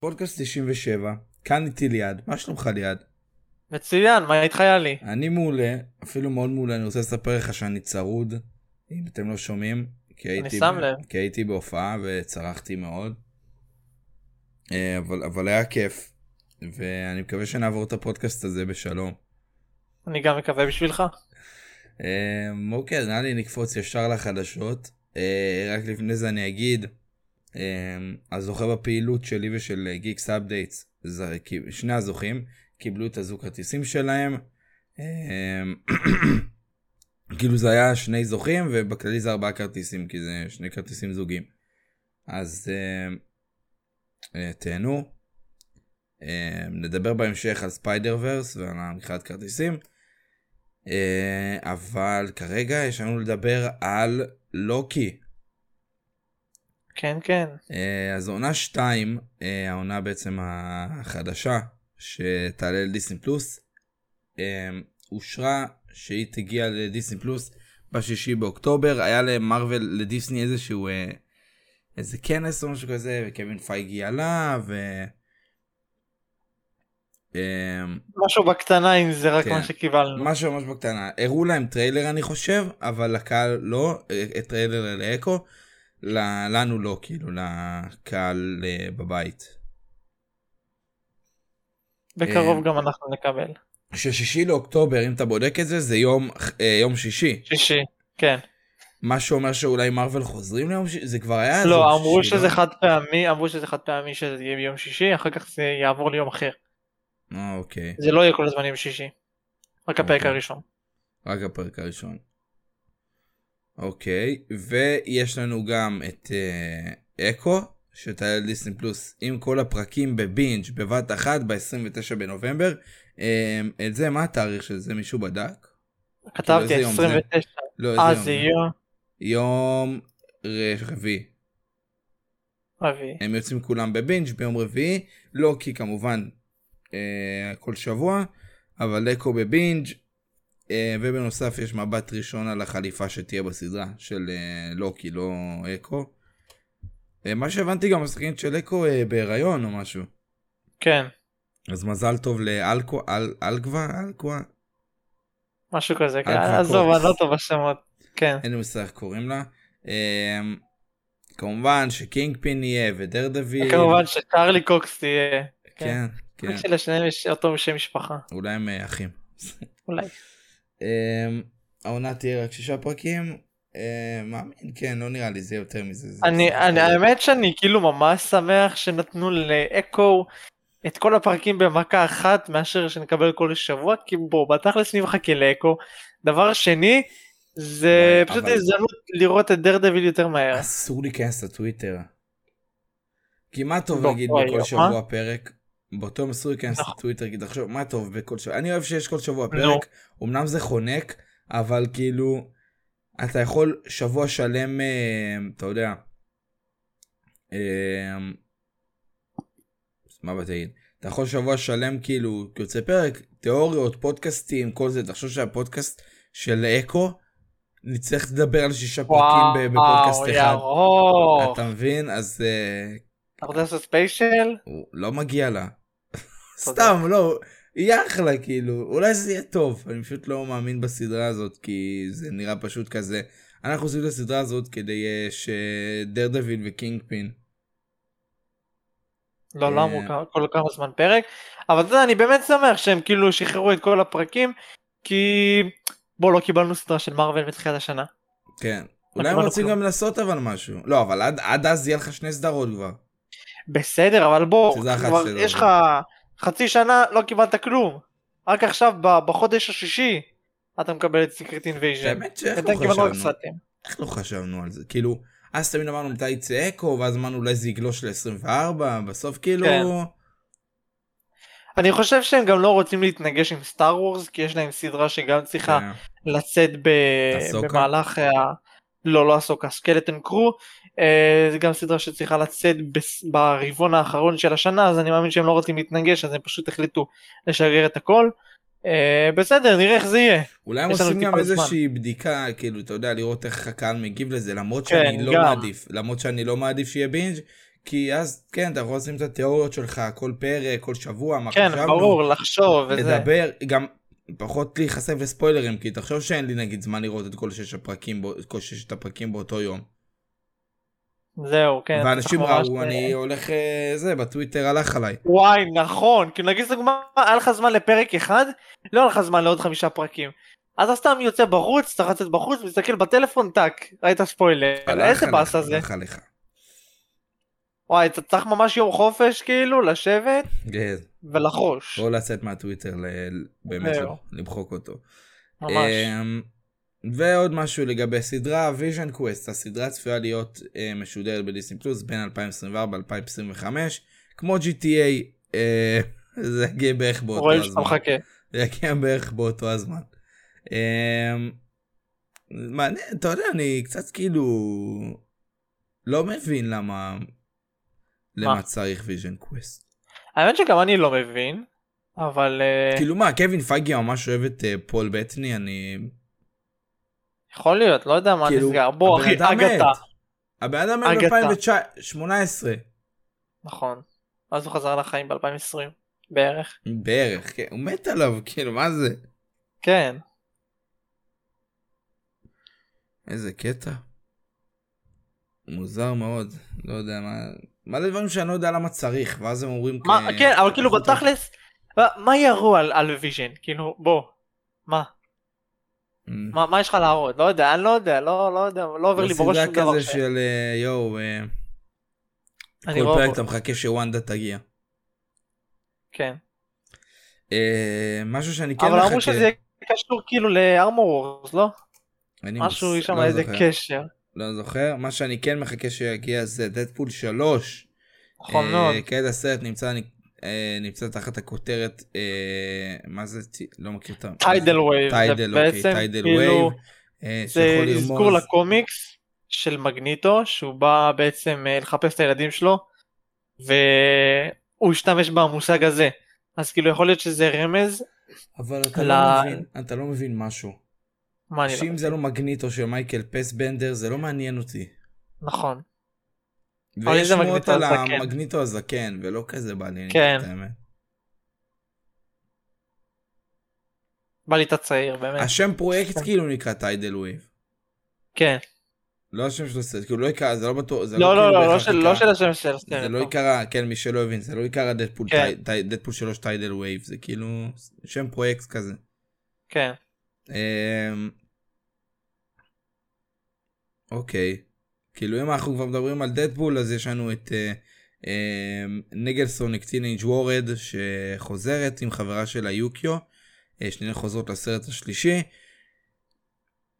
פודקאסט 97, כאן איתי ליעד, מה שלומך ליעד? מצוין, מה איתך יאלי? אני מעולה, אפילו מאוד מעולה, אני רוצה לספר לך שאני צרוד, אם אתם לא שומעים, כי הייתי, לב. כי הייתי בהופעה וצרחתי מאוד, אה, אבל, אבל היה כיף, ואני מקווה שנעבור את הפודקאסט הזה בשלום. אני גם מקווה בשבילך. אוקיי, אז נראה לי נקפוץ ישר לחדשות. אה, רק לפני זה אני אגיד, אה, הזוכה בפעילות שלי ושל Geeks Updates, שני הזוכים, קיבלו את הזוג כרטיסים שלהם. אה, כאילו זה היה שני זוכים ובכללי זה ארבעה כרטיסים כי זה שני כרטיסים זוגים. אז אה, אה, תהנו. אה, נדבר בהמשך על Spider-Verse ועל המכירת כרטיסים. אה, אבל כרגע יש לנו לדבר על לוקי. כן, כן. אה, אז עונה 2, העונה בעצם החדשה שתעלה לדיסני פלוס, אה, אושרה שהיא תגיע לדיסני פלוס בשישי באוקטובר, היה למרוויל לדיסני איזשהו אה, איזה כנס או משהו כזה, וקווין פייגי עלה, ו... אה, משהו בקטנה אם זה רק כן. מה שקיבלנו. משהו ממש בקטנה. הראו להם טריילר אני חושב, אבל לקהל לא, אה, טריילר לאקו, לנו לא, כאילו, לקהל אה, בבית. בקרוב אה, גם אנחנו נקבל. ששישי לאוקטובר, אם אתה בודק את זה, זה יום, יום שישי. שישי, כן. מה שאומר שאולי מארוול חוזרים ליום שישי, זה כבר היה... לא, אמרו שזה לא? חד פעמי, אמרו שזה חד פעמי שזה יהיה ביום שישי, אחר כך זה יעבור ליום אחר. אה, אוקיי, זה לא יהיה כל הזמן יום שישי. רק הפרק אוקיי. הראשון. רק הפרק הראשון. אוקיי, ויש לנו גם את אה, אקו, שתעלה לדיסני פלוס עם כל הפרקים בבינג' בבת אחת ב-29 בנובמבר. אה, את זה, מה התאריך של זה? מישהו בדק? כתבתי איזה יום זה? 29. לא, איזה אה יום? יום רביעי. רביעי. הם יוצאים כולם בבינג' ביום רביעי, לא כי כמובן כל שבוע, אבל אקו בבינג', אה, ובנוסף יש מבט ראשון על החליפה שתהיה בסדרה של אה, לוקי, לא אקו. אה, מה שהבנתי גם השחקנית של אקו אה, בהיריון או משהו. כן, אז מזל טוב לאלקו, אל, אלגווה, אלקווה, משהו כזה. כן. עזוב. אני לא טוב בשמות. כן. אין לי מושג קוראים לה. אה, כמובן שקינג פין יהיה ודר דביל. כמובן שצ'ארלי קוקס תהיה. כן, כן, שלשניהם יש אותו שם משפחה. אולי הם אה, אחים. אולי. אמ, העונה תהיה רק שישה פרקים. אמ, מאמין, כן, לא נראה לי זה יותר מזה. זה אני, אני, האמת שאני כאילו ממש שמח שנתנו לאקו את כל הפרקים במכה אחת מאשר שנקבל כל שבוע כי בוא בתכלס אני מחכה לאקו. דבר שני זה פשוט הזדמנות לראות את דר דביל יותר מהר. אסור להיכנס לטוויטר. כי מה טוב לא, להגיד וואי, בכל מה? שבוע פרק? באותו אסור להיכנס נכון. לטוויטר, כי תחשוב, מה טוב בכל שבוע? אני אוהב שיש כל שבוע נו. פרק, אמנם זה חונק, אבל כאילו, אתה יכול שבוע שלם, אמ, אתה יודע, אמ, מה באתי להגיד? אתה יכול שבוע שלם כאילו, יוצא פרק, תיאוריות, פודקאסטים, כל זה, תחשוב שהפודקאסט של אקו, נצטרך לדבר על שישה פרקים בפודקאסט אחד. אתה מבין? אז אה, אתה רוצה לעשות ספיישל? לא מגיע לה. סתם, לא, יהיה אחלה כאילו, אולי זה יהיה טוב, אני פשוט לא מאמין בסדרה הזאת, כי זה נראה פשוט כזה. אנחנו עושים את הסדרה הזאת כדי אה, ש Daredevil ו Kingpin. לא, לא אה. אמרו כמה- כל כמה זמן פרק, אבל אתה יודע, אני באמת שמח שהם כאילו שחררו את כל הפרקים, כי בוא לא קיבלנו סדרה של מארוול מתחילת השנה. כן. אולי הם רוצים. גם לעשות אבל משהו. לא, אבל עד, עד אז יהיה לך שני סדרות כבר. בסדר, אבל בוא, כבר. יש לך חצי שנה לא קיבלת כלום. רק עכשיו בחודש השישי אתה מקבל את Secret Invasion. באמת שאיך לא חשבנו? איך לא חשבנו על זה? כאילו, אז תמיד אמרנו מתי יצא אקו, ואז אמרנו אולי זה יגלוש ל-24, בסוף כאילו... כן. אני חושב שהם גם לא רוצים להתנגש עם Star Wars, כי יש להם סדרה שגם צריכה כן. לצאת ב... במהלך ה... לא, לא Ahsoka, Skeleton Crew. זה גם סדרה שצריכה לצאת. ברבעון האחרון של השנה, אז אני מאמין שהם לא רוצים להתנגש, אז הם פשוט החליטו לשגר את הכל. אה, בסדר, נראה איך זה יהיה. אולי הם עושים גם. איזושהי בדיקה, כאילו, אתה יודע, לראות איך הקהל מגיב לזה, למרות כן, שאני לא גם. מעדיף, למרות שאני לא מעדיף שיהיה בינג', כי אז, כן, אתה יכול לשים את התיאוריות שלך כל פרק, כל שבוע, מה כן, חשבנו, ברור, לחשוב וזה. לדבר, גם פחות להיחשף לספוילרים, כי תחשוב שאין לי נגיד זמן לראות את כל ששת הפרקים, כל ששת הפרקים באותו יום. זהו, כן. ואנשים ראו, אה, אני הולך, אה, זה, בטוויטר הלך עליי. וואי, נכון, כאילו נגיד לדוגמה, היה לך זמן לפרק אחד, לא היה לך זמן לעוד חמישה פרקים. אז אתה סתם יוצא בחוץ, צריך לצאת בחוץ, מסתכל בטלפון, טאק, ראית ספוילר, איזה באסה זה. הלך עליך. וואי, אתה צריך ממש יום חופש כאילו, לשבת כן, ולחוש. או לצאת מהטוויטר, ל- באמת. לא, למחוק אותו. ממש. אמ, ועוד משהו לגבי סדרה, Vision Quest, הסדרה צפויה להיות אה, משודרת בדיסני פלוס בין 2024-2025, כמו GTA, אה, זה יגיע בערך באותו רואים שאתה הזמן. מחכה. זה יגיע בערך באותו הזמן. אמ, מעניין, אתה יודע, אני קצת כאילו לא מבין למה, למה צריך Vision Quest. האמת שגם אני לא מבין, אבל אה, כאילו מה, קווין פייגי ממש אוהב את אה, פול בטני, אני... יכול להיות, לא יודע מה כאילו, נסגר. בוא אחי. Agatha. הבן אדם מת אגתה. ב-2018. נכון. אז הוא חזר לחיים ב-2020 בערך. בערך, כן, הוא מת עליו, כאילו, מה זה? כן. איזה קטע. מוזר מאוד, לא יודע מה, מלא דברים שאני לא יודע למה צריך, ואז הם אומרים... מה, כ- כן, אבל כאילו בתכלס, מה- מה יראו על- על ויז'ן? כאילו, בוא. מה? Mm. מה מה יש לך להראות? לא יודע, אני לא יודע, לא לא יודע, לא עובר לי בראש זה שום דבר. כזה ש- של אה, יואו, אה, כל פרק. אתה מחכה שוונדה תגיע. כן. אה, משהו שאני כן אבל מחכה, אמרו שזה קשור כאילו לארמור וורס, לא? משהו, יש שם לא איזה קשר. לא זוכר, מה שאני כן מחכה שיגיע זה דדפול 3. נכון אה, מאוד. כעת הסרט נמצא אה, נמצא תחת הכותרת אה, מה זה לא מכיר את ה... Tidal Wave, זה טיידל אוקיי בעצם Tidal כאילו, Wave. אה, זה שיכול אזכור לרמוז לקומיקס של מגניטו, שהוא בא בעצם לחפש את הילדים שלו, והוא השתמש במושג הזה. אז כאילו יכול להיות שזה רמז, אבל אתה ל- לא מבין אתה לא מבין משהו. מה אני לא... שאם זה לא מגניטו של מייקל פסבנדר זה לא מעניין אותי. נכון. ויש זה מגניטו על. המגניטו הזקן ולא כזה בא לי. כן. בא לי את הצעיר באמת. השם פרויקט כאילו נקרא Tidal Wave. כן. לא השם של הסרט, כאילו לא יקרא, זה לא בטוח, זה לא כאילו לא לא, לא בהכרח של- יקרא- לא של השם של זה הסרט. לא לא. יקרא, כן מי שלא הבין, זה לא יקרא דדפול כן. דדפול 3 Tidal Wave, זה כאילו שם פרויקט כזה. כן. אוקיי, כאילו אם אנחנו כבר מדברים על דדפול אז יש לנו את אה, אמ, Negasonic Teenage Warhead שחוזרת עם חברה שלה יוקיו, אה, שניהן חוזרות לסרט השלישי.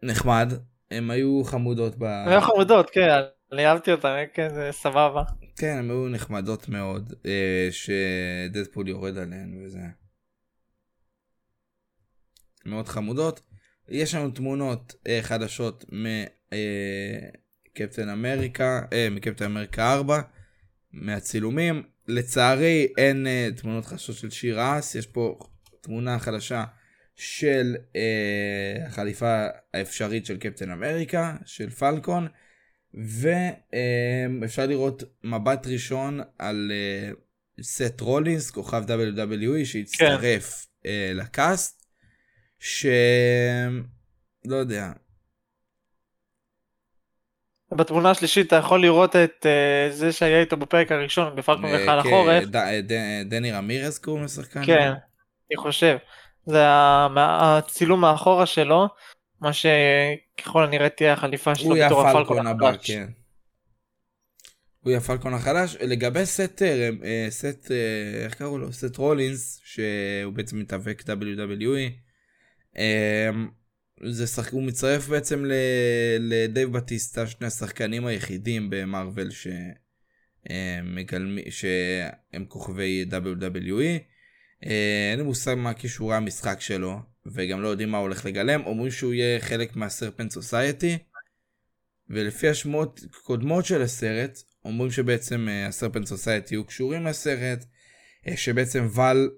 נחמד, הם היו חמודות ב... היו חמודות, כן. אני אהבתי אותם, כן, זה סבבה. כן, הן היו נחמדות מאוד, אה, שדדפול יורד עליהן וזה. מאוד חמודות. יש לנו תמונות אה, חדשות מקפטן אמריקה, אה, מקפטן אמריקה 4, מהצילומים. לצערי אין אה, תמונות חדשות של שיר אס, יש פה תמונה חדשה של אה, החליפה האפשרית של קפטן אמריקה, של פלקון. ואפשר לראות מבט ראשון על אה, סט רולינס, כוכב WWE שהצטרף אה, לקאסט, ש... לא יודע, בתמונה השלישית אתה יכול לראות את אה, זה שהיה איתו בפרק הראשון בפלקון אה, וחל כן, החורף. אה, דני רמירס קוראים לשחקן? כן, אני חושב. זה הצילום מאחורה שלו, מה שככל הנראה תהיה החליפה שלו בתור הפלקון הבא. כן. הוא יהיה הפלקון החדש. לגבי סט, אה, אה, סט, אה, איך קראו לו? סט רולינס, שהוא בעצם מתאבק WWE. אה, זה שחק... הוא מצטרף בעצם ל- לדייב בטיסטה, שני השחקנים היחידים במארוול שמגלמי... שהם כוכבי WWE. אה, אין לי מושג מה כישורי המשחק שלו, וגם לא יודעים מה הוא הולך לגלם. אומרים שהוא יהיה חלק מהסרפנט סוסייטי, ולפי השמועות קודמות של הסרט, אומרים שבעצם אה, הסרפנט סוסייטי יהיו קשורים לסרט, אה, שבעצם ואל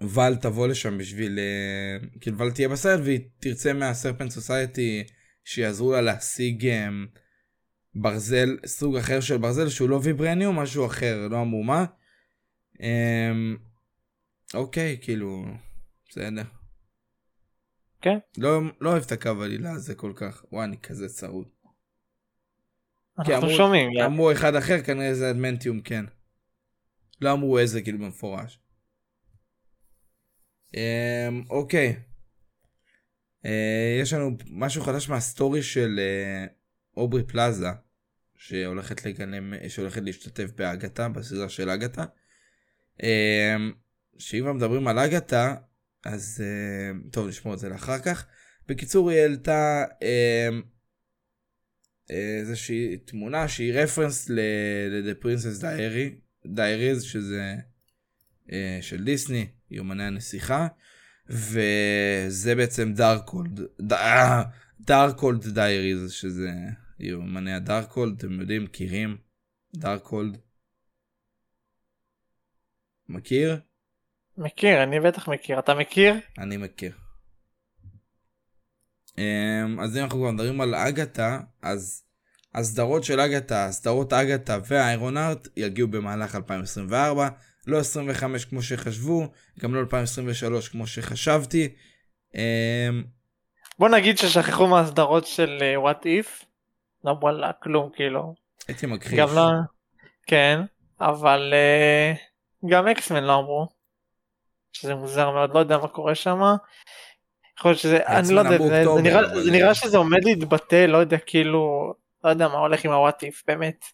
ואל תבוא לשם בשביל, אה, כאילו ואל תהיה בסרט והיא תרצה מהסרפנט סוסייטי שיעזרו לה להשיג אה, ברזל, סוג אחר של ברזל שהוא לא ויברניום, משהו אחר, לא אמרו מה. אה, אוקיי, כאילו, בסדר. כן. לא, לא אוהב את הקו עלילה הזה כל כך, וואי אני כזה צרוד. אנחנו אמרו- שומעים. גם. אמרו אחד אחר, כנראה זה אדמנטיום כן. לא אמרו איזה כאילו במפורש. אמ, אוקיי. אה, יש לנו משהו חדש מהסטורי של אה, אוברי פלאזה, שהולכת לגלם, שהולכת להשתתף באגתה, בסדרה של אגתה. אמ, שאם כבר מדברים על אגתה, אז אה, טוב, נשמור את זה לאחר כך. בקיצור, היא העלתה אמ, איזושהי תמונה שהיא רפרנס ל-The Princess Diary, Diaries, שזה של דיסני, יומני הנסיכה, וזה בעצם דארקולד, דארקולד דייריז, שזה יומני הדארקולד, אתם יודעים, מכירים, דארקולד. מכיר? מכיר, אני בטח מכיר. אתה מכיר? אני מכיר. אמ, אז אם אנחנו כבר מדברים על אגתה, אז הסדרות של אגתה, סדרות אגתה והאיירון ארט יגיעו במהלך 2024, לא 25 כמו שחשבו, גם לא 2023 כמו שחשבתי. אמ, בוא נגיד ששכחו מהסדרות של אה, what if. לא וואלה כלום כאילו. הייתי מכחיש. גם לא... כן. אבל אה, גם אקסמן לא אמרו. שזה מוזר מאוד לא יודע מה קורה שם. יכול להיות שזה אני לא יודע זה- נראה- אה, שזה עומד להתבטא לא יודע כאילו לא יודע מה הולך עם ה-what if באמת.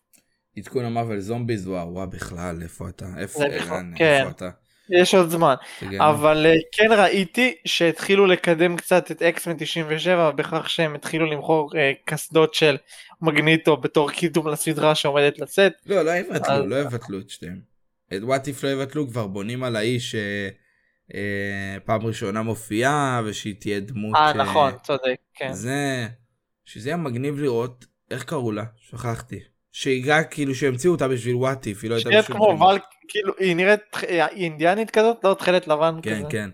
עדכון המאבל זומביז, וואו, וואו, בכלל, איפה אתה? איפה זה בכלל, ערן? כן. איפה אתה? יש עוד זמן. אבל אה, כן ראיתי שהתחילו לקדם קצת את אקסמן 97 בכך שהם התחילו למכור אה, קסדות של מגניטו בתור קידום לסדרה שעומדת לצאת. לא, לא יבטלו, לא יבטלו את שתיהם. את וואט איף לא יבטלו, כבר בונים על האיש שפעם ראשונה מופיעה, ושהיא תהיה דמות... אה אה, נכון צודק כן. זה... שזה היה מגניב לראות, איך קראו לה? שכחתי. שהיא רק כאילו שהמציאו אותה בשביל וואט איף, היא לא הייתה שנראית בשום כמו. ואל כאילו היא נראית אה, היא אינדיאנית כזאת לא תכלת לבן כן, כזה. כן.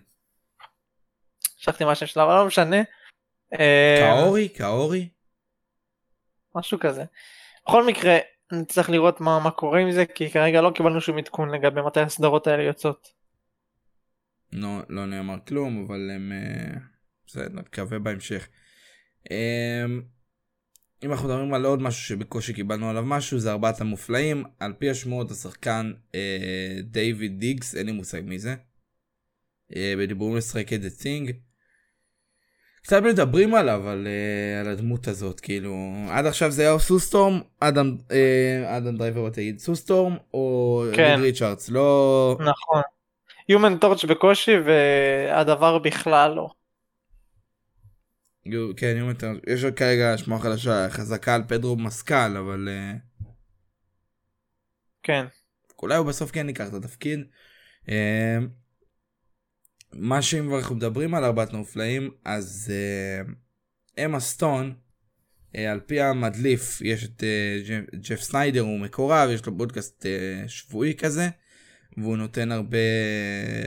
שכחתי מה השם שלה אבל לא משנה. אה, קאורי? קאורי? משהו כזה. בכל מקרה נצטרך לראות מה מה קורה עם זה כי כרגע לא קיבלנו שום עדכון לגבי מתי הסדרות האלה יוצאות. לא, לא נאמר כלום, אבל הם... אה, בסדר, נקווה בהמשך. אמ, אם אנחנו מדברים על עוד משהו שבקושי קיבלנו עליו משהו, זה ארבעת המופלאים. על פי השמועות, השחקן אה, דיוויד דיגס, אין לי מושג מי זה. אה, בדיבורים לשחק את The Thing. קצת מדברים עליו, על, אה, על הדמות הזאת, כאילו, עד עכשיו זה היה סו סטורם, אדם, אה, אדם דרייבר תגיד סו סטורם, או כן. ריד ריצ'רדס, לא... נכון. Human Torch בקושי והדבר בכלל לא. יו- כן, יותר, יש עוד כרגע שמועה חדשה חזקה על פדרו מסקל, אבל אה, כן. אולי הוא בסוף כן ייקח את התפקיד. אה, מה שאם כבר אנחנו מדברים על ארבעת המופלאים, אז אמה סטון, אה, על פי המדליף, יש את ג'ף- סניידר, הוא מקורב, יש לו פודקאסט אה, שבועי כזה, והוא נותן הרבה,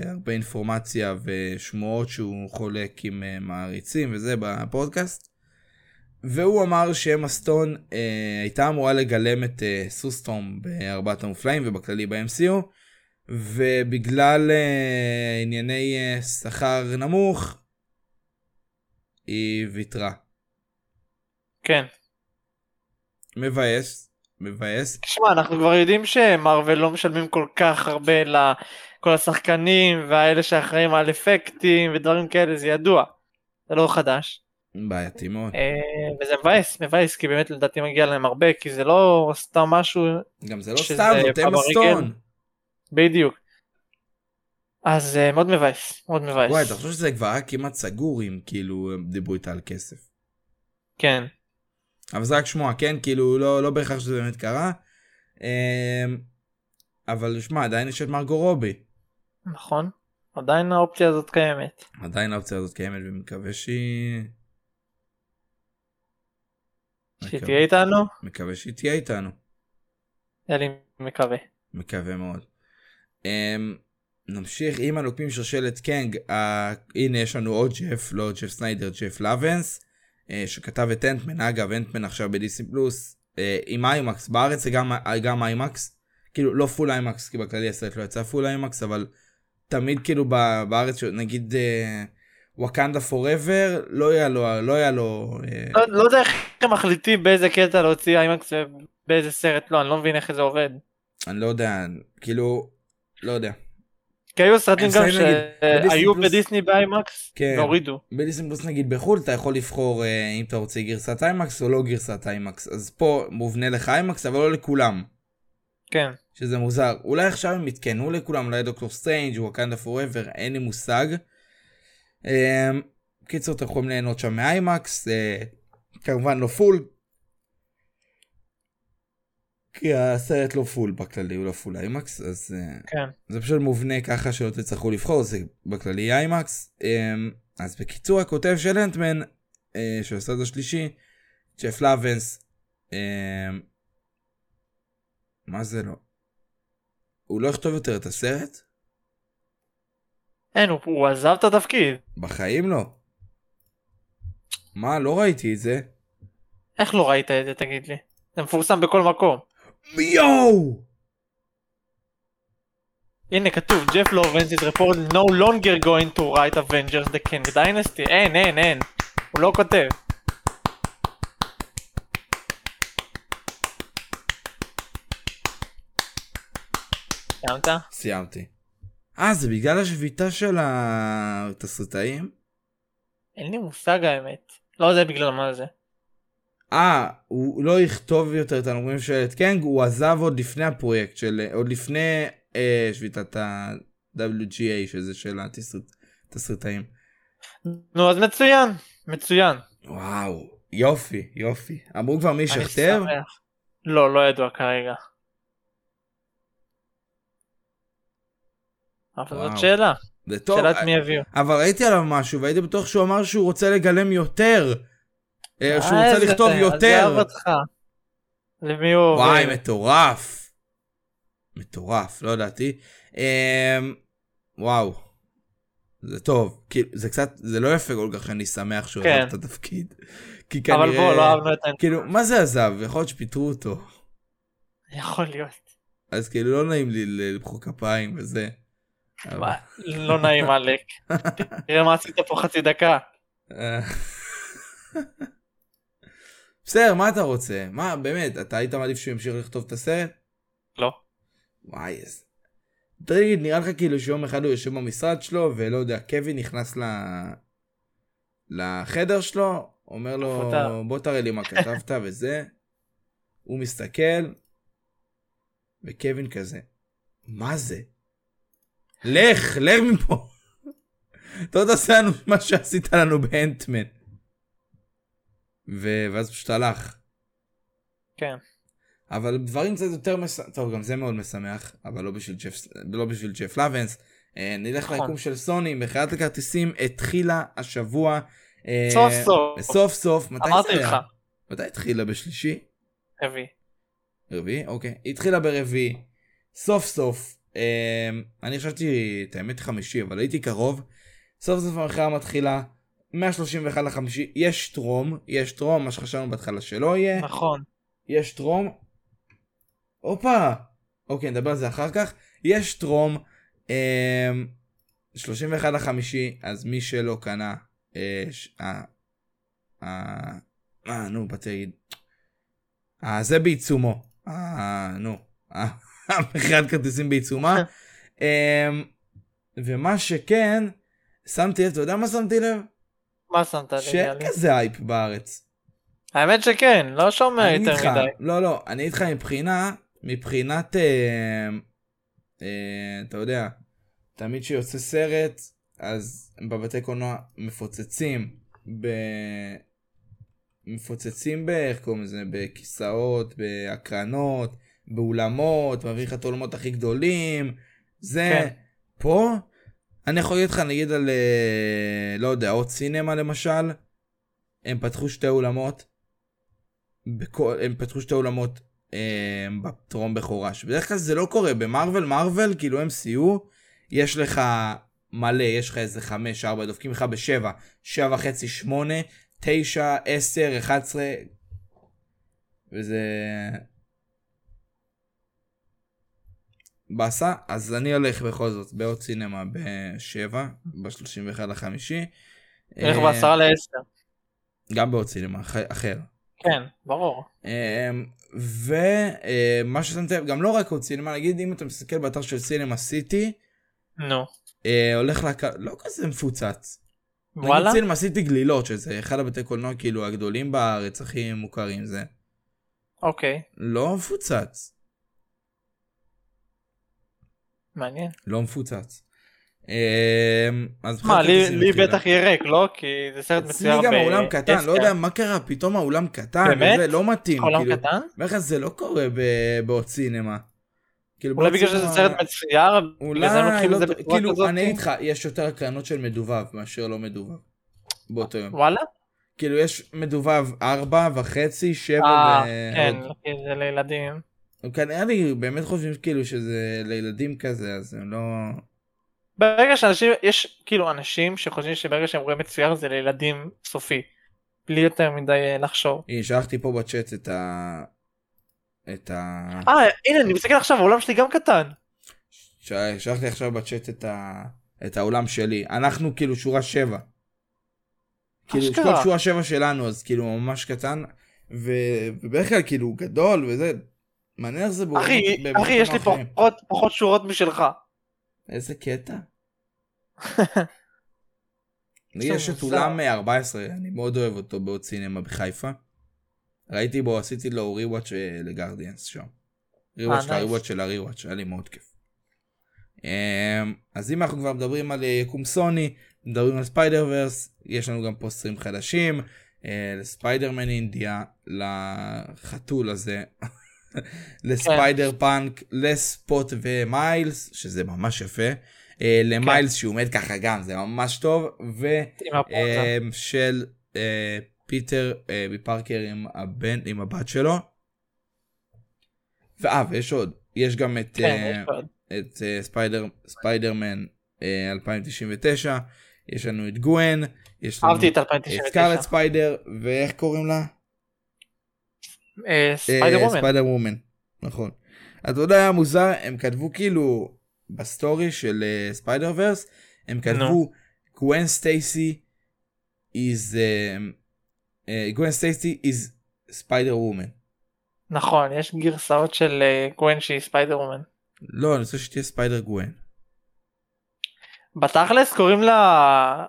הרבה אינפורמציה ושמועות שהוא חולק עם אה, מעריצים וזה בפודקאסט. והוא אמר שאמה סטון אה, הייתה אמורה לגלם את אה, סוסטום בארבעת המופלאים ובכללי ב-MCU, ובגלל אה, ענייני אה, שכר נמוך, היא ויתרה. כן. מבאס, מבאס. תשמע אנחנו כבר יודעים שמרוויל לא משלמים כל כך הרבה לכל השחקנים והאלה שאחראים על אפקטים ודברים כאלה זה ידוע. זה לא חדש. בעייתי מאוד. אה, וזה מבאס מבאס כי באמת לדעתי מגיע להם הרבה כי זה לא סתם משהו גם זה לא סתם, זאת אמה. סטון. בדיוק. אז אה, מאוד מבאס, מאוד מבאס. וואי, אתה חושב שזה כבר היה כמעט סגור אם כאילו דיברו איתה על כסף. כן. אבל זה רק שמועה, כן? כאילו, לא, לא בהכרח שזה באמת קרה. אמ, אבל שמע, עדיין יש את מרגו רובי. נכון. עדיין האופציה הזאת קיימת. עדיין האופציה הזאת קיימת ומקווה שהיא... שהיא תהיה איתנו? מקווה שהיא תהיה איתנו. אני מקווה. מקווה מאוד. Um, נמשיך עם הנוקמים שושלת קנג, uh, הנה יש לנו עוד ג'ף, לא ג'ף סניידר, ג'ף לאבנס, שכתב את אנטמן, אגב אנטמן עכשיו בדיסני פלוס, אה, עם איימקס, בארץ זה גם, גם איימקס, כאילו לא full איימקס, כי בכללי הסרט לא יצא full איימקס, אבל תמיד כאילו בארץ, נגיד Wakanda Forever, לא היה לו, לא היה לו, אה, לא- לא יודע איך הם מחליטים באיזה קטע להוציא איימקס ובאיזה סרט לא, אני לא מבין איך זה עובד. אני לא יודע, כאילו, לא יודע. כי היו סרטים גם שהיו בדיסני באיימקס כן. והורידו. בדיסני פלוס נגיד בחו"ל אתה יכול לבחור אה, אם אתה רוצה גרסת איימקס או לא גרסת איימקס אז פה מובנה לך איימקס אבל לא לכולם כן. שזה מוזר אולי עכשיו הם יתקנו לכולם אולי דוקטור סטרנג' Wakanda Forever אין לי מושג. אה, קיצור אתם יכולים ליהנות שם מאיימקס אה, כמובן לא full. כי הסרט לא full בכללי הוא לא full איימקס אז אה, כן. זה פשוט מובנה ככה שלא תצטרכו לבחור, זה בכללי איימקס. אמ, אז בקיצור, הכותב של אנטמן, אה, של הסרט השלישי, ג'ף לאבנס, אמ, מה זה לא? הוא לא יכתוב יותר את הסרט? אין, הוא- הוא עזב את התפקיד. בחיים לא. מה, לא ראיתי את זה. איך לא ראית את זה תגיד לי? זה מפורסם בכל מקום. יואו! הנה כתוב ג'ף לורנס is reported no longer going to write Avengers the King Dynasty אין אין אין הוא לא כותב סיימת? סיימתי. אה, זה בגלל השביתה של התסריטאים? אין לי מושג האמת לא יודע בגלל מה זה אה, הוא לא יכתוב יותר את הנוגעים של את קנג, הוא עזב עוד לפני הפרויקט של, עוד לפני אה, שביתת ה-WGA, שזה של התסריט- התסריטאים. נו אז מצוין מצוין וואו, יופי, יופי. אמרו כבר מי שכתב? לא לא ידוע כרגע אבל וואו. זאת שאלה זה טוב, שאלת מי יביאו אבל ראיתי עליו משהו והייתי בטוח שהוא אמר שהוא רוצה לגלם יותר. אה, שהוא רוצה לכתוב יותר. אותך. למי הוא עובד? וואי, מטורף. מטורף, לא ידעתי. אמ, וואו. זה טוב, כאילו, זה קצת, זה לא יפה כל כך שאני שמח שהוא כן. עזב את התפקיד. כי כנראה, אבל בוא לא אהבנו את ה... כאילו, מה זה עזב? יכול להיות שפיטרו אותו. יכול להיות. אז כאילו לא נעים לי למחוא כפיים וזה. אבל- לא נעים עלק. תראה מה עשית פה חצי דקה. בסדר, מה אתה רוצה? מה, באמת, אתה היית מעדיף שהוא ימשיך לכתוב את הסרט? לא. וואי, איזה... תגיד, נראה לך כאילו שיום אחד הוא יושב במשרד שלו, ולא יודע, קווין נכנס ל... לחדר שלו, אומר לו. בוא תראה לי מה כתבת וזה. הוא מסתכל, וקווין כזה, מה זה? לך, לך מפה. אתה לא תעשה לנו מה שעשית לנו באנטמן. ו... ואז פשוט הלך. כן. אבל דברים קצת יותר מש... טוב, גם זה מאוד משמח, אבל לא בשביל ג'ף, לא בשביל ג'ף לאבנס. אה, נלך נכון. ליקום של סוני, מכירת הכרטיסים התחילה השבוע. אה, סוף סוף. סוף סוף. מתי אמרתי? לך. מתי התחילה? בשלישי? הביא. רביעי? אוקיי. היא התחילה ברביעי. סוף סוף. אה, אני חשבתי, את האמת חמישי, אבל הייתי קרוב. סוף סוף המכירה מתחילה. 131 לחמישי. יש טרום, יש טרום, מה שחשבנו בהתחלה שלא יהיה. נכון. יש טרום. הופה! אוקיי, נדבר על זה אחר כך. יש טרום. אמ, 31 לחמישי, אז מי שלא קנה, אה, ש- אה, אה, אה, נו, להגיד. אה, זה בעיצומו. אה, נו. אה, מכירת כרטיסים בעיצומה. אמ, ומה שכן, שמתי לב, אתה יודע מה שמתי לב? מה שמת לי? שאין? כזה הייפ בארץ. האמת שכן, לא שומע יותר איתך, מדי. לא לא, אני איתך מבחינה, מבחינת, אה, אה, אתה יודע, תמיד כשיוצא סרט, אז בבתי קולנוע מפוצצים ב... מפוצצים ב... איך קוראים לזה? בכיסאות, בהקרנות, באולמות, מביא לך את האולמות הכי גדולים. זה, כן. פה, אני יכול להגיד לך, נגיד על, אה, לא יודע, עוד סינמה למשל, הם פתחו שתי אולמות, בכל, הם פתחו שתי אולמות אה, בטרום בכורה, שבדרך כלל זה לא קורה, במרוויל, מרוויל, כאילו MCU, יש לך מלא, יש לך איזה חמש, ארבע, דופקים לך בשבע, שבע וחצי, שמונה, תשע, עשר, אחד עשרה, וזה... באסה, אז אני הולך בכל זאת בעוד סינמה בשבע, ב-31 לחמישי. איך אה, בעשרה לעשר. גם בעוד סינמה אח- אחר. כן, ברור. ומה ששמתי לב, גם לא רק עוד סינמה, נגיד אם אתה מסתכל באתר של סינמה סיטי, נו. אה, הולך לק... לא כזה מפוצץ. וואלה? נגיד סינמה סיטי גלילות, שזה אחד הבתי קולנוע כאילו הגדולים בארץ, הכי מוכרים זה. אוקיי, לא מפוצץ. מעניין. לא מפוצץ. אה, אז מה, לי לי. בטח יהיה ריק, לא? כי זה סרט אצלי מצויר גם האולם קטן, לא. יודע מה קרה, פתאום האולם קטן, באמת? וזה לא מתאים. העולם כאילו, קטן? כלל זה לא קורה בעוד סינמה. כאילו, אולי בגלל שזה סרט מצויר, זה אולי, לא, זה בצורה כאילו? אני אגיד לך, יש יותר הקרנות של מדובב מאשר לא מדובב. באותו יום. וואלה? כאילו, יש מדובב ארבע וחצי, שבע אה. כן, כי זה לילדים. הם כנראה לי באמת חושבים כאילו שזה לילדים כזה, אז הם לא... ברגע שאנשים, יש כאילו אנשים שחושבים שברגע שהם רואים מצויר זה לילדים סופי. בלי יותר מדי אה, לחשוב. הנה, שלחתי פה בצ'אט את ה... את ה... אה, הנה, אני מסתכל עכשיו, העולם שלי גם קטן. שלחתי עכשיו בצ'אט את, ה... את האולם שלי. אנחנו כאילו שורה שבע. כאילו, אשכרה. כל שורה שבע שלנו, אז כאילו ממש קטן. ובדרך כלל כאילו גדול וזה. מעניין איך זה באולמות- אחי, אחי, יש לי. פחות פחות שורות משלך. איזה קטע. לי יש את. אולם 14, אני מאוד אוהב אותו בעוד סינמה בחיפה. ראיתי בו, עשיתי לו ריוואץ' לגרדיאנס שם. ריוואץ' nice. לריוואץ' של הריוואץ', היה לי מאוד כיף. אמ, אז אם אנחנו כבר מדברים על אה, יקום סוני, מדברים על Spider-Verse, יש לנו גם פוסטרים חדשים, אה, לספיידרמן אינדיה, לחתול הזה, לספיידר פאנק, לספוט ומיילס, שזה ממש יפה, אה, למיילס שהוא עומד ככה גם, זה ממש טוב, ו... עם הפוזה. אמ, של אה, פיטר אה, מפארקר עם הבן עם הבת שלו. ואה ויש עוד יש גם את כן, אה, עוד. את אה, ספיידר ספיידרמן אה, 2099 יש לנו את גווין יש לנו את 2099. ספיידר ואיך קוראים לה? אה, אה, ספיידר וומן. וומן נכון. אתה יודע היה מוזר הם כתבו כאילו בסטורי של אה, Spider-Verse הם כתבו גווין סטייסי is גווין סטייסי is ספיידר וומן. נכון, יש גרסאות של אה, גווין שהיא ספיידר וומן. לא אני רוצה שתהיה ספיידר גווין. בתכלס קוראים לה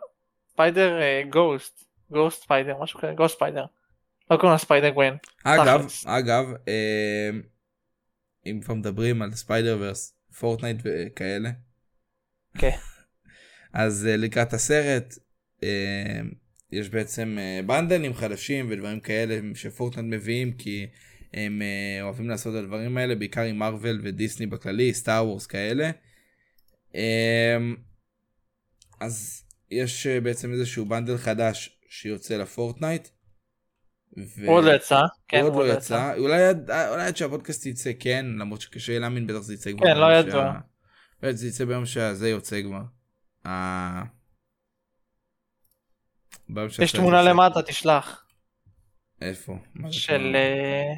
ספיידר אה, גוסט. גוסט ספיידר, משהו כזה, גוסט ספיידר. לא קוראים לה ספיידר גווין. אגב. אגב אה, אם כבר מדברים על Spider-Verse פורטנייט וכאלה. כן. אז אה, לקראת הסרט אה, יש בעצם אה, בנדלים חדשים ודברים כאלה שפורטנייט מביאים כי הם אה, אוהבים לעשות את הדברים האלה בעיקר עם מארוול ודיסני בכללי Star Wars כאלה. אה, אז יש אה, בעצם איזשהו bundle חדש שיוצא לפורטנייט. ו- עוד לא יצא. כן, עוד לא יצא, אולי עד- אולי עד שהפודקאסט יצא כן, למרות שקשה להאמין בטח זה יצא כבר. כן, לא ידוע. שה- בטח זה יצא ביום שזה יוצא כבר. ה- ביום יש תמונה יוצא. למטה, תשלח. איפה? של? אה,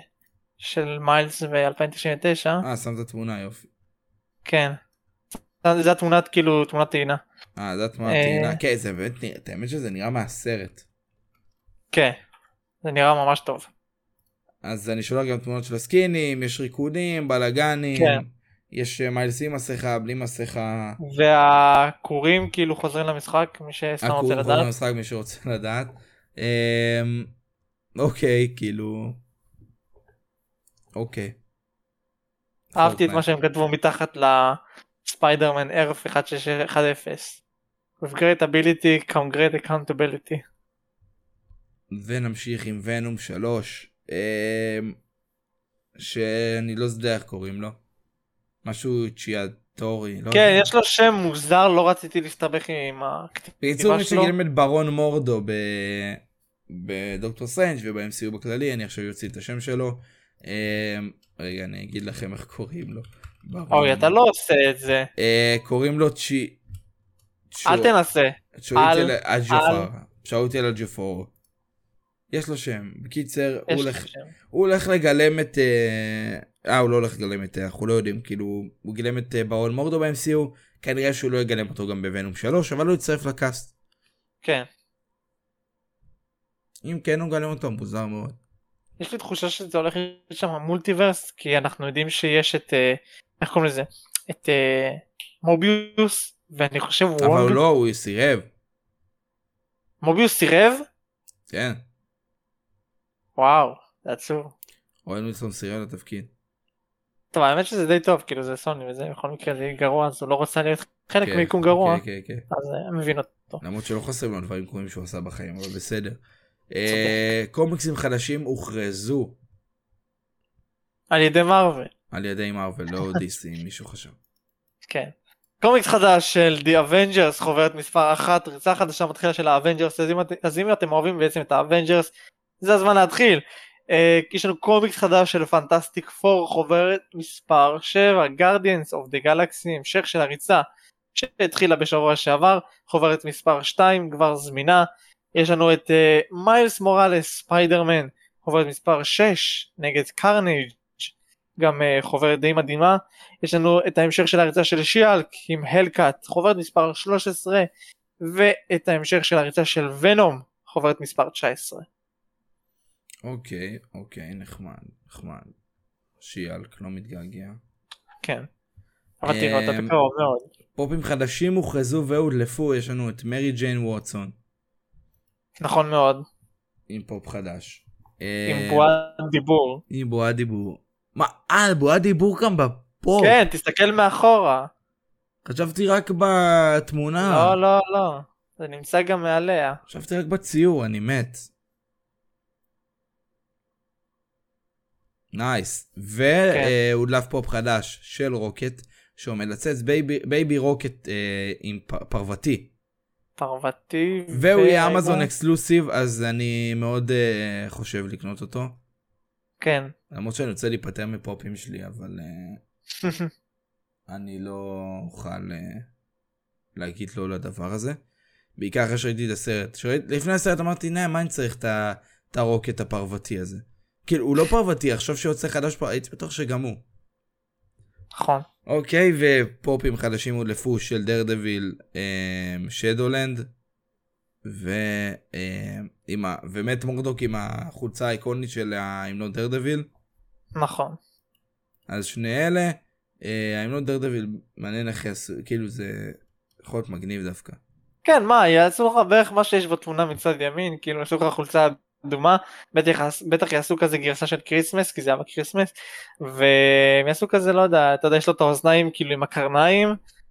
של מיילס ב-2099. אה, שמת תמונה יופי. כן. זה התמונת כאילו תמונת טעינה. אה, זה התמונה אה. טעינה. כן, זה באמת האמת שזה נראה מהסרט. כן. זה נראה ממש טוב. אז אני שולח גם תמונות של הסקינים, יש ריקודים, בלאגנים. כן. יש אה, מיילס עם מסכה, בלי מסכה. והכורים כאילו חוזרים למשחק מי שסתם רוצה לדעת. במשחק מי שרוצה לדעת. אמ, אוקיי, כאילו... אוקיי. אהבתי את פורטנייט. מה שהם כתבו מתחת ספיידרמן Earth 1610. With great ability come great accountability. ונמשיך עם Venom 3, אמ, שאני לא יודע איך קוראים לו. משהו צ'יאטורי, לא כן, יודע. יש לו שם מוזר, לא רציתי להסתבך עם הכתיבה בקיצור, מי שלו. שגילם את ברון מורדו ב... בדוקטור סטרנג' וב-MCU בכללי, אני עכשיו אוציא את השם שלו. אמ, רגע, אני אגיד לכם איך קוראים לו. אוי, אתה לא עושה את זה. אה, קוראים לו צ'י... אל תנסה. צ'ואיטל אל- אג'ופר. שאוטל אג'ופור. יש לו שם. בקיצר, הוא הולך. הוא הולך לגלם את... אה, אה, הוא לא הולך לגלם את... אנחנו לא יודעים, כאילו, הוא גילם את אה, ברון מורדו ב-MCU, כנראה שהוא לא יגלם אותו גם בוונום 3, אבל הוא יצטרף לקאסט. כן. אם כן, הוא גלם אותו, מוזר מאוד. יש לי תחושה שזה הולך להיות שם מולטיברס, כי אנחנו יודעים שיש את... אה, איך קוראים לזה? את אה, מוביוס, ואני חושב אבל וונג. לא, הוא סירב. מוביוס סירב? כן. וואו, זה עצוב. אוהל מילסון סירב לתפקיד. טוב, האמת שזה די טוב, כאילו זה סוני וזה, בכל מקרה זה גרוע, אז הוא לא רוצה להיות חלק כן, מיקום גרוע, כן, כן, כן. אז אה, אני מבין אותו. למרות שלא חסרים לו דברים קרובים שהוא עשה בחיים, אבל בסדר. אה, קומיקסים חדשים הוכרזו על ידי מארוול, על ידי מארוול, לא דיסי, אם מישהו חשב. כן. קומיקס חדש של The Avengers, חוברת מספר אחת, ריצה חדשה מתחילה של האבנג'רס, אז אם אתם אוהבים בעצם את האבנג'רס, זה הזמן להתחיל. אה, יש לנו קומיקס חדש של Fantastic Four, חוברת מספר 7, Guardians of the Galaxy, המשך של הריצה שהתחילה בשבוע שעבר, חוברת מספר 2 כבר זמינה. יש לנו את אה, מיילס מוראלס, ספיידרמן, חוברת מספר 6 נגד Carnage, גם אה, חוברת די מדהימה. יש לנו את ההמשך של הריצה של שיאלק עם הלקאט, חוברת מספר 13, ואת ההמשך של הריצה של ונום, חוברת מספר 19. אוקיי, אוקיי, נחמד, נחמד. שיאלק לא מתגעגע. כן. אבל תראו אותה אמ, בקרוב מאוד. פופים חדשים הוכרזו והודלפו, יש לנו את מרי ג'יין ווטסון נכון מאוד. עם פופ חדש. עם אה, בועת דיבור. עם בועת דיבור. מה, אה, בועת דיבור גם בפופ. כן, תסתכל מאחורה. חשבתי רק בתמונה. לא, לא, לא. זה נמצא גם מעליה. חשבתי רק בציור, אני מת. nice. והודלף פופ חדש של רוקט, שעומד לצאת baby, baby Rocket אה, עם פ, פרוותי. פרוותי. והוא יהיה אמזון אקסקלוסיב, אז אני מאוד אה, חושב לקנות אותו. כן. למרות שאני רוצה להיפטר מפופים שלי, אבל אה, אני לא אוכל אה, להגיד לא לדבר הזה. בעיקר אחרי שראיתי את הסרט. שראית, לפני הסרט אמרתי, נה, מה אני צריך את הרוקט הפרוותי הזה? כאילו, הוא לא פרוותי, עכשיו שיוצא חדש פר... הייתי בטוח שגם הוא. נכון. אוקיי, ופופים חדשים הודלפו של דרדוויל, אה, Shadowland, ו... אה, עם ה... ומט מורדוק עם החולצה האיקונית של I'm not Daredevil. נכון. אז שני אלה, אה, I'm not Daredevil מעניין איך יעשו, כאילו זה יכול להיות מגניב דווקא. כן, מה, יעשו לך בערך מה שיש בתמונה מצד ימין, כאילו יעשו לך חולצה אדומה, בטח, יעש- בטח יעשו כזה גרסה של קריסמס, כי זה היה בקריסמס, והם יעשו כזה, לא יודע, אתה יודע, יש לו את האוזניים כאילו עם הקרניים,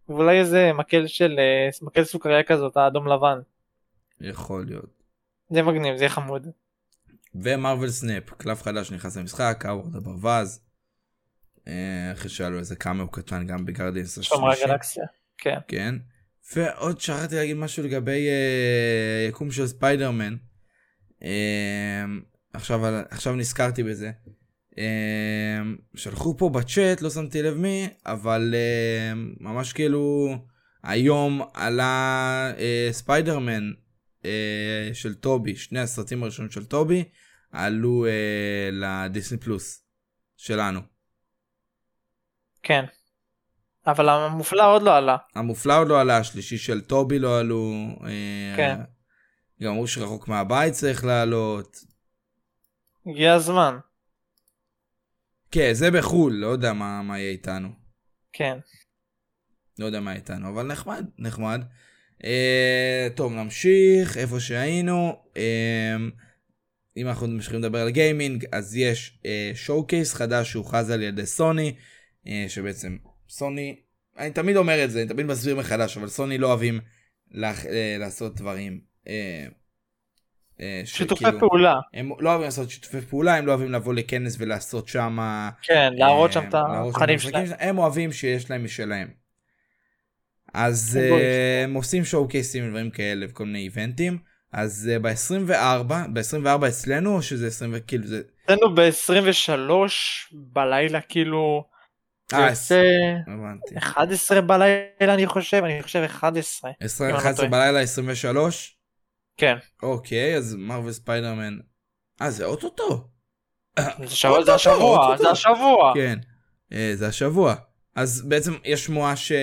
ואולי איזה מקל של, אה, מקל סוכריה כזאת, האדום לבן. יכול להיות. זה מגניב, זה יהיה חמוד. ו Marvel Snap, קלף חדש נכנס למשחק, האוורד הברווז. אה, אחרי שהיה לו איזה קמיאו קטן גם ב Guardians שומרי השלישי. הגלקסיה. כן. כן. ועוד שכחתי להגיד משהו לגבי אה, יקום של ספיידרמן. אה, עכשיו, עכשיו נזכרתי בזה. אה, שלחו פה בצ'אט, לא שמתי לב מי, אבל אה, ממש כאילו היום עלה אה, ספיידרמן אה, של טובי, שני הסרטים הראשונים של טובי, עלו אה, לדיסני פלוס שלנו. כן. אבל המופלא עוד לא עלה. המופלא עוד לא עלה, השלישי של טובי לא עלו. כן. גם אמרו שרחוק מהבית צריך לעלות. הגיע הזמן. כן, זה בחו"ל, לא יודע מה, מה יהיה איתנו. כן. לא יודע מה איתנו, אבל נחמד, נחמד. אה, טוב, נמשיך איפה שהיינו. אה, אם אנחנו ממשיכים לדבר על גיימינג, אז יש אה, שואו קייס חדש שהוכרז על ידי סוני, אה, שבעצם סוני אני תמיד אומר את זה, אני תמיד מסביר מחדש, אבל סוני לא אוהבים לח- אה, לעשות דברים. אה, אה, שיתופי שכאילו- פעולה. הם לא אוהבים לעשות שיתופי פעולה, הם לא אוהבים לבוא לכנס ולעשות שם... כן, להראות שם אה, את התכנים שלהם. הם אוהבים שיש להם משלהם. אז הם עושים שואו קייסים ודברים כאלה וכל מיני איבנטים. אז ב-24, ב-24 אצלנו או שזה 20 כאילו זה... אצלנו ב-23 בלילה כאילו, זה אה, יוצא הבנתי. 11 בלילה אני חושב, אני חושב 11. 20, אם אני לא 11 טועה. בלילה 23? כן, אוקיי, אז מרוויל ספיידרמן. אה, זה אוטוטו. זה שבוע- זה השבוע. זה השבוע. כן, אה, זה השבוע. אז בעצם יש שמועה שהם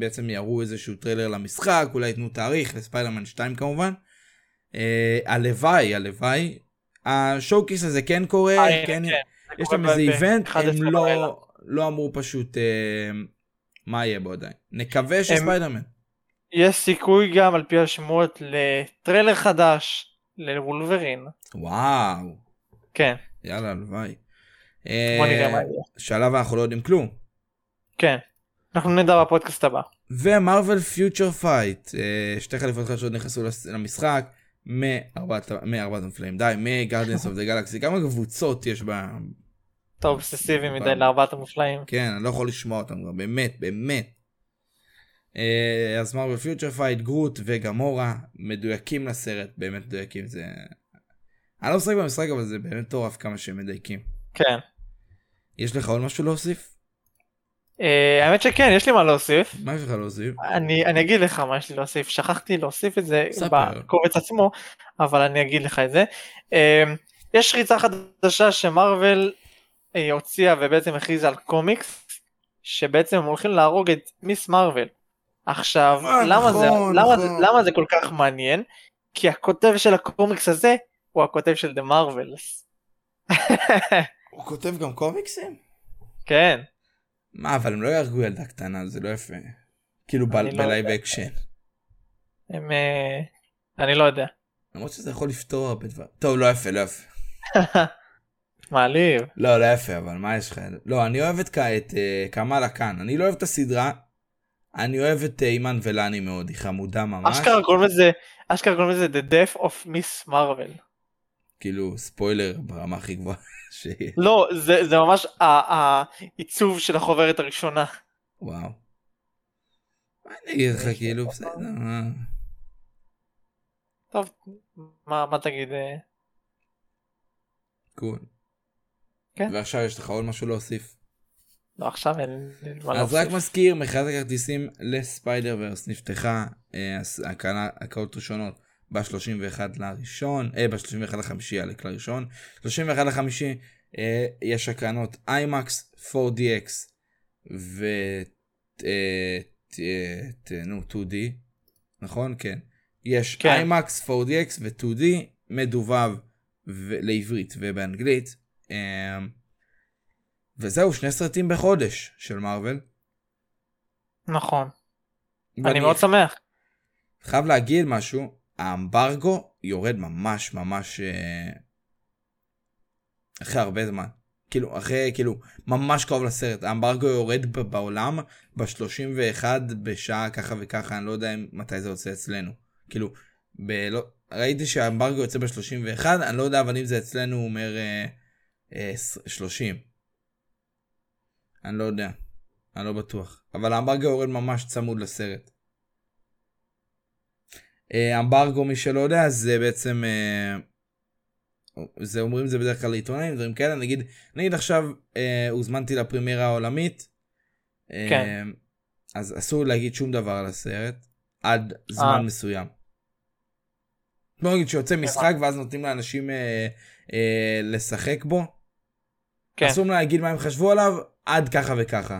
בעצם יראו איזשהו טריילר למשחק, אולי ייתנו תאריך לספיידרמן 2 כמובן. אה, הלוואי, הלוואי. השואו-קיס הזה כן קורה, אה, כן, כן, יש להם איזה איבנט, 11 הם. לא, לא אמרו פשוט אה, מה יהיה בו עדיין. נקווה שספיידרמן. יש סיכוי גם על פי השמועות לטריילר חדש לוולברין. וואו, כן, יאללה, הלוואי. אה. שעליו אנחנו לא יודעים כלום. כן. אנחנו נדע בפודקאסט הבא. ו Marvel Future Fight, שתי חליפות חדשות נכנסו למשחק מארבעת המפלאים, די, מ Guardians of the Galaxy, כמה קבוצות יש ב... אתה אובססיבי מדי לארבעת המופלאים. כן, אני לא יכול לשמוע אותם באמת, באמת. אה, אז Marvel Future Fight, גרוט וגמורה, מדויקים לסרט, באמת מדויקים, זה... אני לא משחק במשחק, אבל זה באמת מטורף כמה שהם מדייקים. כן. יש לך עוד משהו להוסיף? אה, האמת שכן, יש לי מה להוסיף. מה יש לך להוסיף? אני, אני אגיד לך מה יש לי להוסיף, שכחתי להוסיף את זה ספר. בקובץ עצמו, אבל אני אגיד לך את זה. אה, יש ריצה חדשה שמרוויל אה, הוציאה ובעצם הכריזה על קומיקס, שבעצם הם הולכים להרוג את מיס מרוויל. עכשיו, אה, למה, זה, נכון, למה, נכון. זה, למה זה כל כך מעניין? כי הכותב של הקומיקס הזה הוא הכותב של The Marvels. הוא כותב גם קומיקסים? כן, מה, אבל הם לא יהרגו ילדה קטנה, זה לא יפה. כאילו לא ב live action. הם... אה, אני לא יודע. למרות שזה יכול לפתור הרבה דברים. טוב, לא יפה, לא יפה. מעליב. לא, לא יפה, אבל מה יש לך? לא, אני אוהב את אה, קמאלה קאן. אני לא אוהב את הסדרה. אני אוהב את אה, אימן ולני מאוד, היא חמודה ממש. אשכרה קוראים לזה, אשכרה קוראים לזה The Death of Miss Marvel. כאילו, ספוילר ברמה הכי גבוהה שיש. לא, זה, זה ממש העיצוב של החוברת הראשונה. וואו. מה אני אגיד לך, כאילו, בסדר. אה. טוב, מה, מה תגיד? אה, קול. כן. ועכשיו יש לך עוד משהו להוסיף. לא, עכשיו אין מה אז רק להוסיף. מזכיר, מכירת הכרטיסים לספיידר ורס נפתחה, הקרנות ראשונות ב-31 לראשון, אה, ב-31 לחמישי עלק לראשון, 31 לחמישי אה, יש הקרנות איימקס 4DX ו... אה, אה, נו, 2D, נכון? כן. יש כן. איימקס 4DX ו-2D מדובב לעברית ובאנגלית. וזהו, שני סרטים בחודש של מארוול. נכון. ואני אני מאוד שמח. חייב להגיד משהו, האמברגו יורד ממש ממש אה, אחרי הרבה זמן. כאילו, אחרי, כאילו, ממש קרוב לסרט. האמברגו יורד בעולם ב-31 בשעה ככה וככה, אני לא יודע מתי זה יוצא אצלנו. כאילו, ב- לא, ראיתי שהאמברגו יוצא ב-31, אני לא יודע אבל אם זה אצלנו אומר אה, אה, 30. אני לא יודע. אני לא בטוח. אבל האמברגו יורד ממש צמוד לסרט. אה, אמברגו מי שלא יודע זה בעצם אה, זה אומרים זה בדרך כלל לעיתונאים דברים כאלה נגיד נגיד עכשיו אה, הוזמנתי לפרימירה העולמית. אה, כן. אז אסור להגיד שום דבר על הסרט עד זמן אה. מסוים. בוא נגיד שיוצא משחק ואז נותנים לאנשים אה, אה, לשחק בו. כן, אסור להגיד מה הם חשבו עליו עד ככה וככה.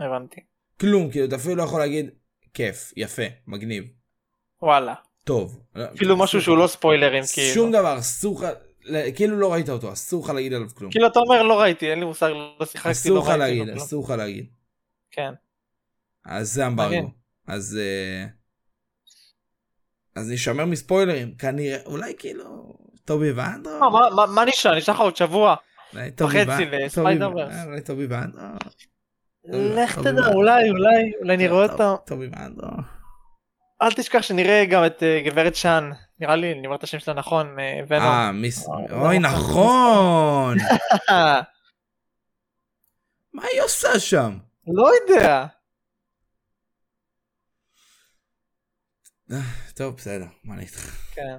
הבנתי. כלום כאילו אתה אפילו לא יכול להגיד כיף יפה מגניב וואלה. טוב. אפילו משהו שהוא לא ספוילרים כאילו. שום דבר אסור לך כאילו לא ראית אותו אסור לך להגיד עליו כלום. כאילו אתה אומר לא ראיתי, אין לי מושג, לא שיחקתי, אסור לא לך ראיתי. להגיד לא כלום. אסור לך להגיד. כן. אז זה אמברגו. אז אה, אז נשמר מספוילרים כנראה אולי כאילו טובי ואנדרו. מה נשאר? נשאר לך עוד שבוע. וחצי טובי- ורס. אה, אולי טובי בנדו. לך תדע. אולי, אולי, אולי נראה אותו. טובי בנדו. אל תשכח שנראה גם את אה, גברת שאן, נראה לי, אני אומר את השם שלה נכון, אה, ונום. אה, מיס... אה, אוי. נכון! מה היא עושה שם? לא יודע. טוב, בסדר, מה אני איתך? כן.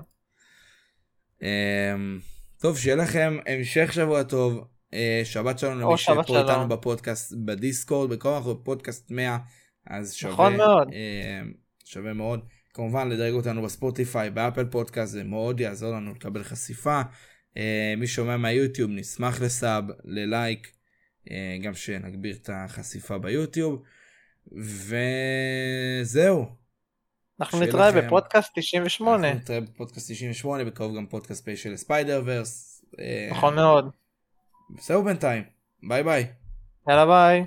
טוב, שיהיה לכם המשך שבוע טוב. אה, שבת שלום למי שפה איתנו שלום. בפודקאסט בדיסקורד, בכל אנחנו בפודקאסט 100, אז שווה. נכון מאוד. אמ, שווה מאוד. כמובן לדרג אותנו בספוטיפיי, באפל פודקאסט, זה מאוד יעזור לנו לקבל חשיפה. אה, מי שומע מהיוטיוב, נשמח לסאב, ללייק, אה, גם שנגביר את החשיפה ביוטיוב. וזהו. אנחנו נתראה לכם- בפודקאסט 98. אנחנו נתראה בפודקאסט 98, בקרוב גם פודקאסט special Spider-Verse. אה, נכון מאוד. זהו בינתיים, ביי ביי. יאללה ביי.